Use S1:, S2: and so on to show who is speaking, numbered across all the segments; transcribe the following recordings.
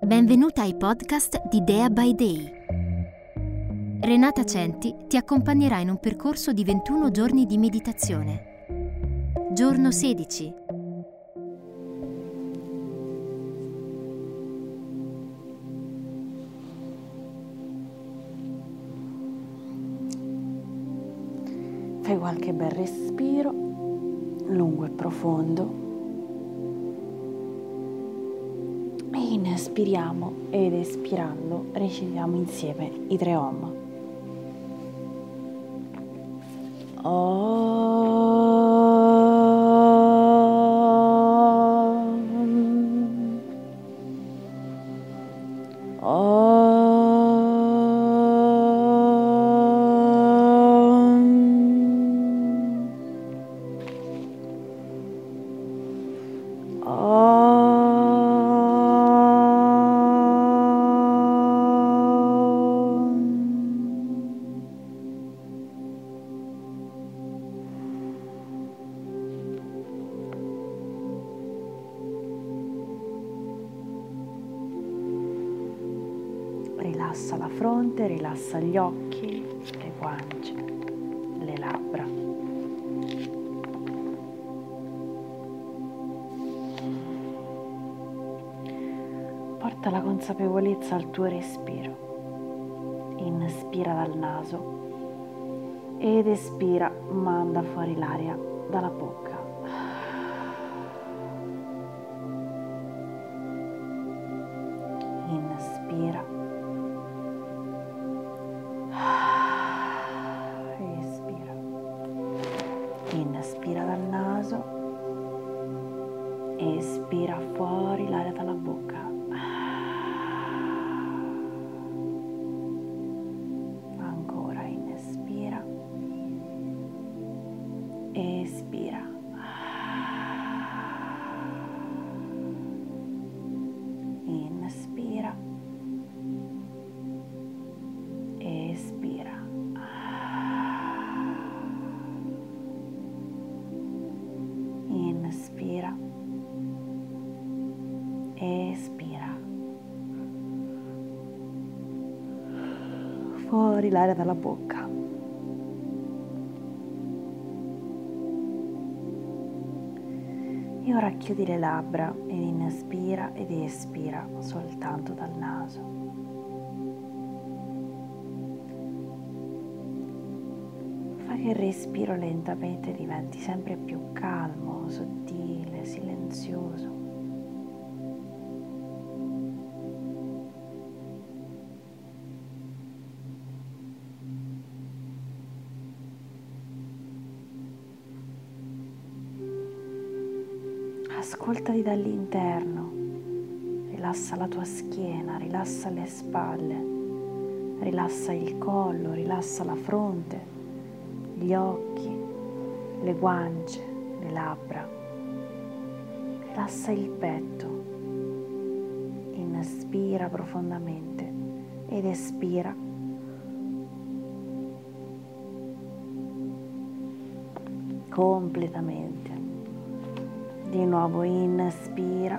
S1: Benvenuta ai podcast di Dea by Day. Renata Centi ti accompagnerà in un percorso di 21 giorni di meditazione. Giorno 16.
S2: Fai qualche bel respiro, lungo e profondo. Inspiriamo ed espirando riceviamo insieme i tre. Om. Fronte, rilassa gli occhi, le guance, le labbra. Porta la consapevolezza al tuo respiro. Inspira dal naso ed espira, manda fuori l'aria dalla bocca. Espira fuori l'aria dalla bocca. Fuori l'aria dalla bocca. E ora chiudi le labbra ed inspira ed espira soltanto dal naso. Fa che il respiro lentamente diventi sempre più calmo, sottile, silenzioso. Ascoltati dall'interno, rilassa la tua schiena, rilassa le spalle, rilassa il collo, rilassa la fronte, gli occhi, le guance, le labbra. Rilassa il petto. Inspira profondamente ed espira. Completamente. Di nuovo inspira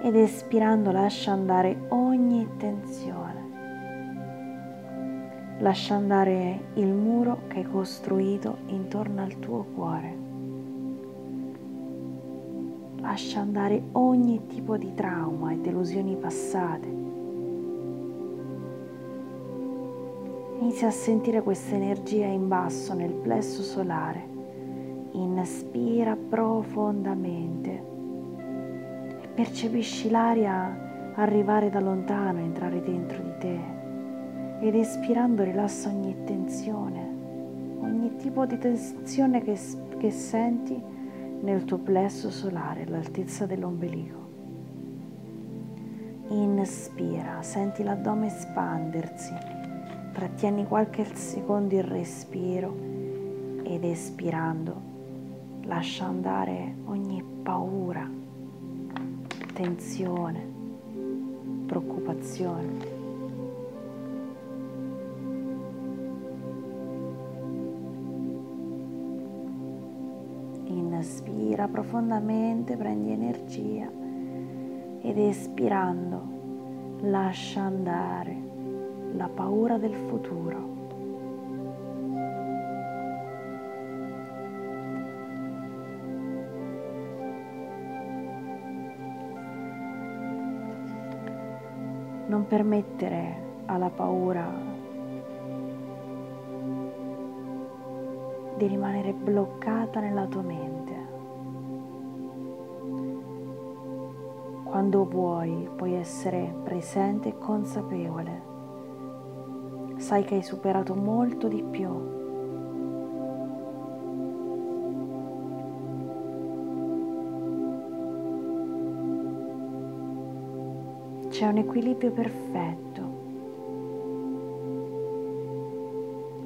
S2: ed espirando lascia andare ogni tensione. Lascia andare il muro che hai costruito intorno al tuo cuore. Lascia andare ogni tipo di trauma e delusioni passate. Inizia a sentire questa energia in basso nel plesso solare. Inspira profondamente e percepisci l'aria arrivare da lontano, entrare dentro di te ed espirando rilassa ogni tensione, ogni tipo di tensione che, che senti nel tuo plesso solare all'altezza dell'ombelico. Inspira, senti l'addome espandersi, trattieni qualche secondo il respiro ed espirando lascia andare ogni paura, tensione, preoccupazione. Inspira profondamente, prendi energia ed espirando lascia andare la paura del futuro. Permettere alla paura di rimanere bloccata nella tua mente. Quando vuoi, puoi essere presente e consapevole. Sai che hai superato molto di più. C'è un equilibrio perfetto.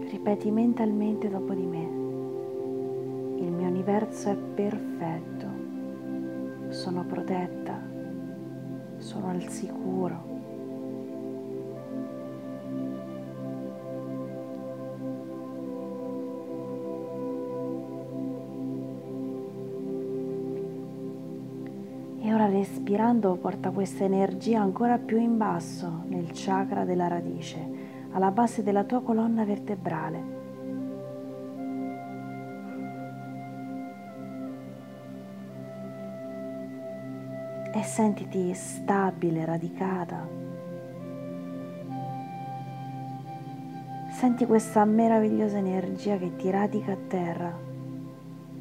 S2: Ripeti mentalmente dopo di me l'universo è perfetto, sono protetta, sono al sicuro. Respirando porta questa energia ancora più in basso nel chakra della radice, alla base della tua colonna vertebrale e sentiti stabile, radicata. Senti questa meravigliosa energia che ti radica a terra.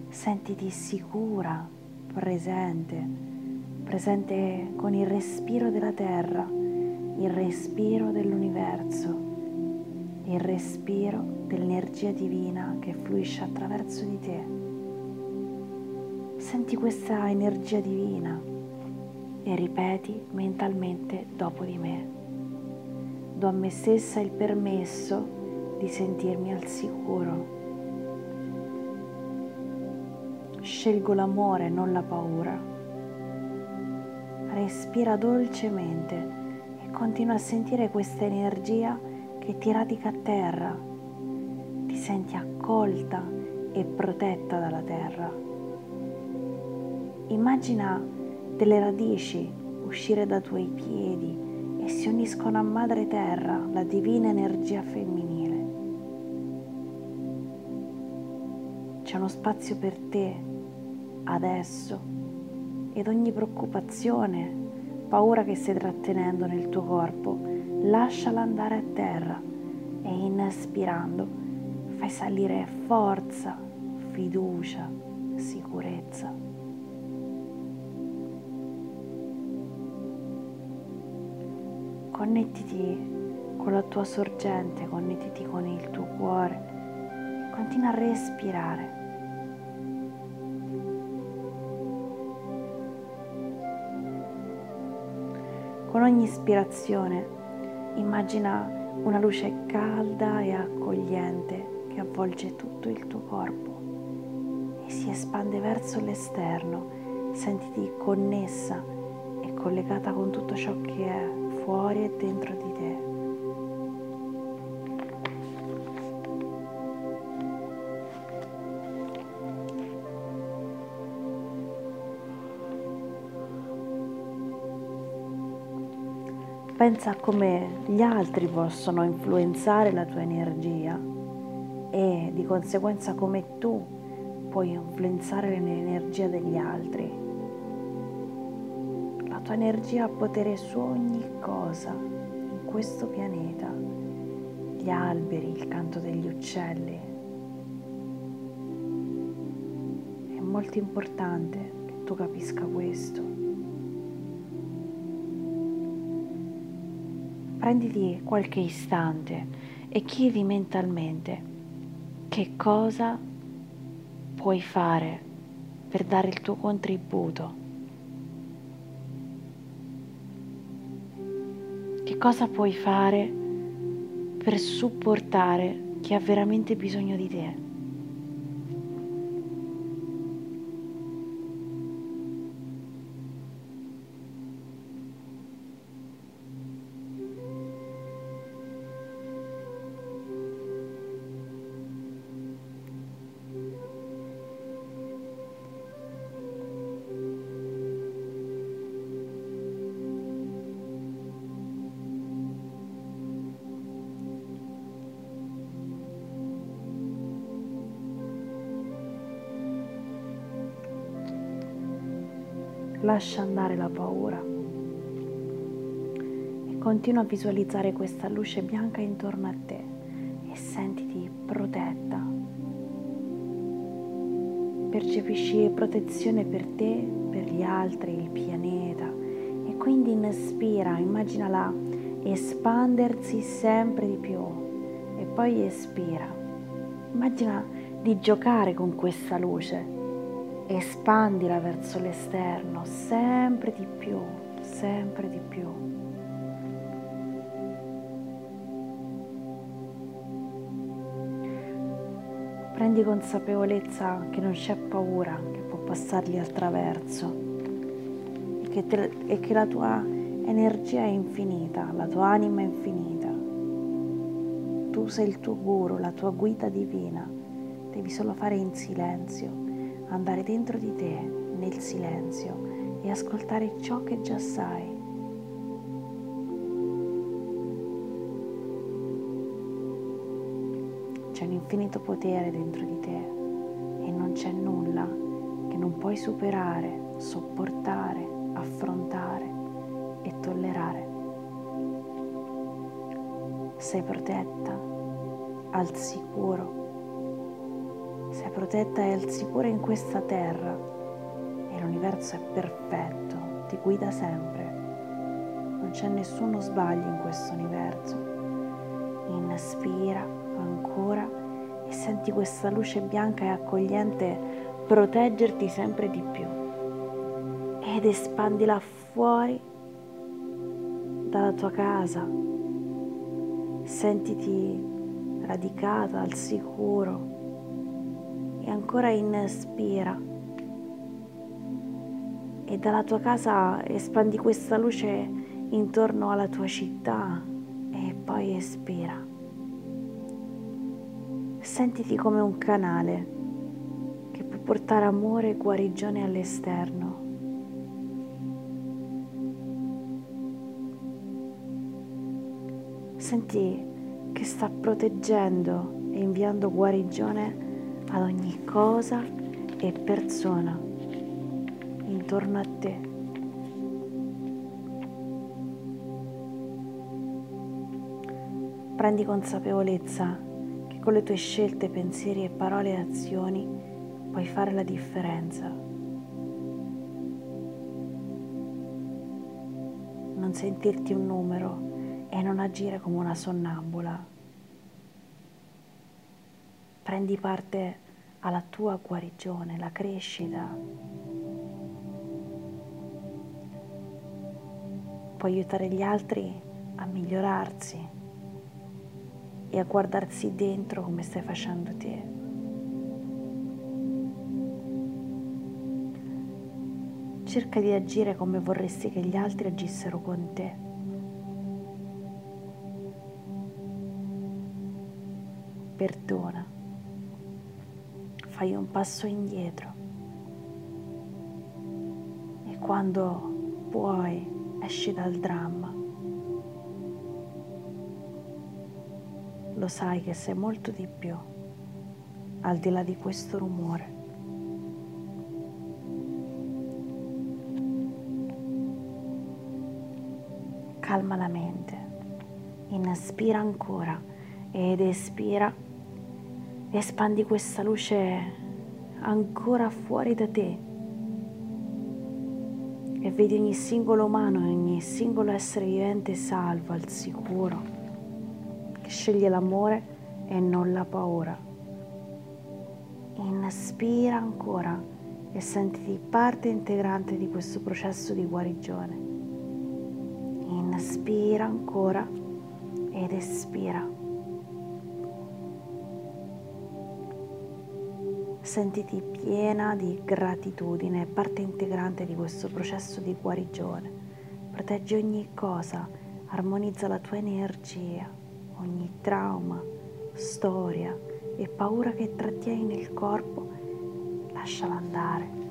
S2: Sentiti sicura, presente, presente con il respiro della terra, il respiro dell'universo, il respiro dell'energia divina che fluisce attraverso di te. Senti questa energia divina e ripeti mentalmente dopo di me. Do a me stessa il permesso di sentirmi al sicuro. Scelgo l'amore, non la paura. Respira dolcemente e continua a sentire questa energia che ti radica a terra. Ti senti accolta e protetta dalla terra. Immagina delle radici uscire da tuoi piedi e si uniscono a madre terra, la divina energia femminile. C'è uno spazio per te adesso ed ogni preoccupazione, paura che stai trattenendo nel tuo corpo, lasciala andare a terra e inspirando fai salire forza, fiducia, sicurezza. connettiti con la tua sorgente, connettiti con il tuo cuore, continua a respirare. Con ogni ispirazione immagina una luce calda e accogliente che avvolge tutto il tuo corpo e si espande verso l'esterno. Sentiti connessa e collegata con tutto ciò che è fuori e dentro di te. Pensa a come gli altri possono influenzare la tua energia e di conseguenza come tu puoi influenzare l'energia degli altri tua energia ha potere su ogni cosa in questo pianeta, gli alberi, il canto degli uccelli. È molto importante che tu capisca questo. Prenditi qualche istante e chiedi mentalmente che cosa puoi fare per dare il tuo contributo. Che cosa puoi fare per supportare chi ha veramente bisogno di te? Lascia andare la paura e continua a visualizzare questa luce bianca intorno a te e sentiti protetta. Percepisci protezione per te, per gli altri, il pianeta e quindi inspira, immaginala espandersi sempre di più e poi espira. Immagina di giocare con questa luce espandila verso l'esterno sempre di più, sempre di più. Prendi consapevolezza che non c'è paura che può passargli attraverso e che, te, e che la tua energia è infinita, la tua anima è infinita. Tu sei il tuo guru, la tua guida divina, devi solo fare in silenzio andare dentro di te nel silenzio e ascoltare ciò che già sai. C'è un infinito potere dentro di te e non c'è nulla che non puoi superare, sopportare, affrontare e tollerare. Sei protetta, al sicuro protetta e al sicuro in questa terra e l'universo è perfetto, ti guida sempre. Non c'è nessuno sbaglio in questo universo. Inspira ancora e senti questa luce bianca e accogliente proteggerti sempre di più. Ed espandila fuori dalla tua casa. Sentiti radicata al sicuro ancora inspira e dalla tua casa espandi questa luce intorno alla tua città e poi espira. Sentiti come un canale che può portare amore e guarigione all'esterno. Senti che sta proteggendo e inviando guarigione ad ogni cosa e persona intorno a te. Prendi consapevolezza che con le tue scelte, pensieri e parole e azioni puoi fare la differenza. Non sentirti un numero e non agire come una sonnambula. Prendi parte alla tua guarigione, la crescita. Puoi aiutare gli altri a migliorarsi e a guardarsi dentro come stai facendo te. Cerca di agire come vorresti che gli altri agissero con te. Perdona fai un passo indietro e quando puoi esci dal dramma. Lo sai che sei molto di più al di là di questo rumore. Calma la mente, inspira ancora ed espira espandi questa luce ancora fuori da te e vedi ogni singolo umano e ogni singolo essere vivente salvo, al sicuro, che sceglie l'amore e non la paura. Inspira ancora e sentiti parte integrante di questo processo di guarigione. Inspira ancora ed espira. Sentiti piena di gratitudine, parte integrante di questo processo di guarigione. Proteggi ogni cosa, armonizza la tua energia, ogni trauma, storia e paura che trattieni nel corpo, lasciala andare.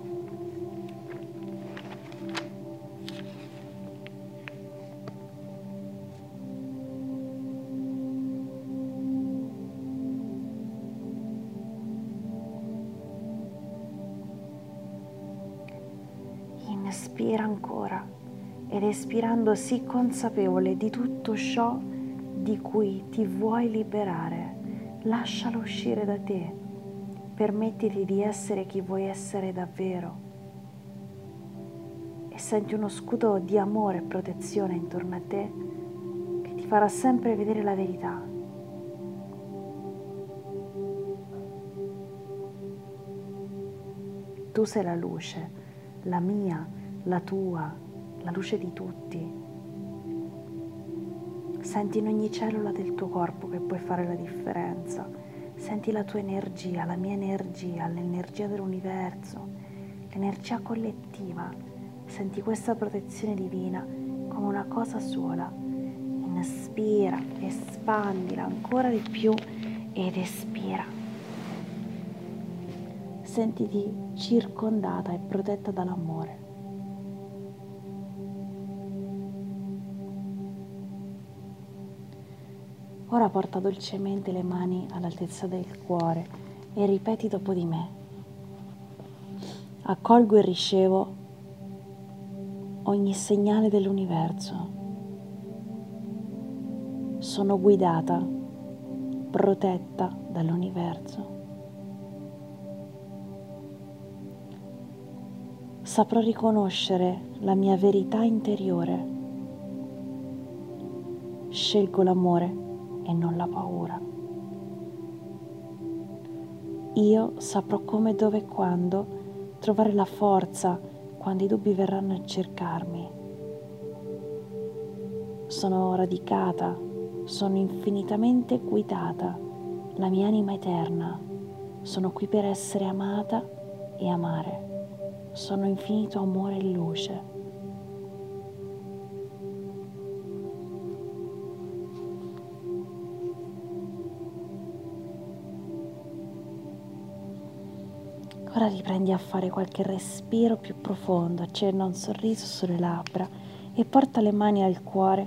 S2: Ed espirando sii consapevole di tutto ciò di cui ti vuoi liberare. Lascialo uscire da te. Permettiti di essere chi vuoi essere davvero. E senti uno scudo di amore e protezione intorno a te che ti farà sempre vedere la verità. Tu sei la luce, la mia, la tua, la luce di tutti. Senti in ogni cellula del tuo corpo che puoi fare la differenza. Senti la tua energia, la mia energia, l'energia dell'universo, l'energia collettiva. Senti questa protezione divina come una cosa sola. Inspira, espandila ancora di più ed espira. Sentiti circondata e protetta dall'amore. Ora porta dolcemente le mani all'altezza del cuore e ripeti dopo di me. Accolgo e ricevo ogni segnale dell'universo. Sono guidata, protetta dall'universo. Saprò riconoscere la mia verità interiore. Scelgo l'amore e non la paura. Io saprò come, dove e quando trovare la forza quando i dubbi verranno a cercarmi. Sono radicata, sono infinitamente guidata, la mia anima eterna. Sono qui per essere amata e amare. Sono infinito amore e luce. Ora riprendi a fare qualche respiro più profondo, accenna un sorriso sulle labbra e porta le mani al cuore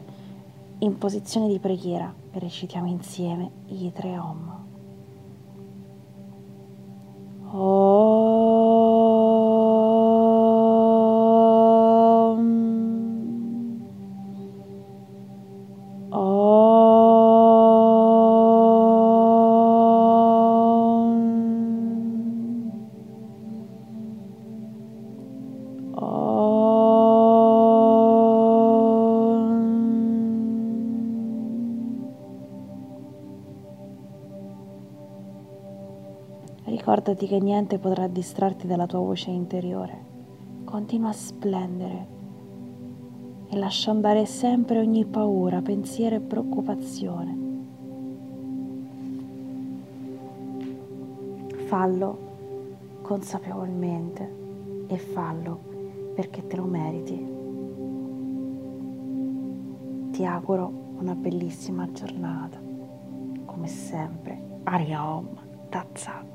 S2: in posizione di preghiera e recitiamo insieme i tre Om. Ricordati che niente potrà distrarti dalla tua voce interiore. Continua a splendere e lascia andare sempre ogni paura, pensiero e preoccupazione. Fallo consapevolmente e fallo perché te lo meriti. Ti auguro una bellissima giornata. Come sempre, Ariom Tazzat.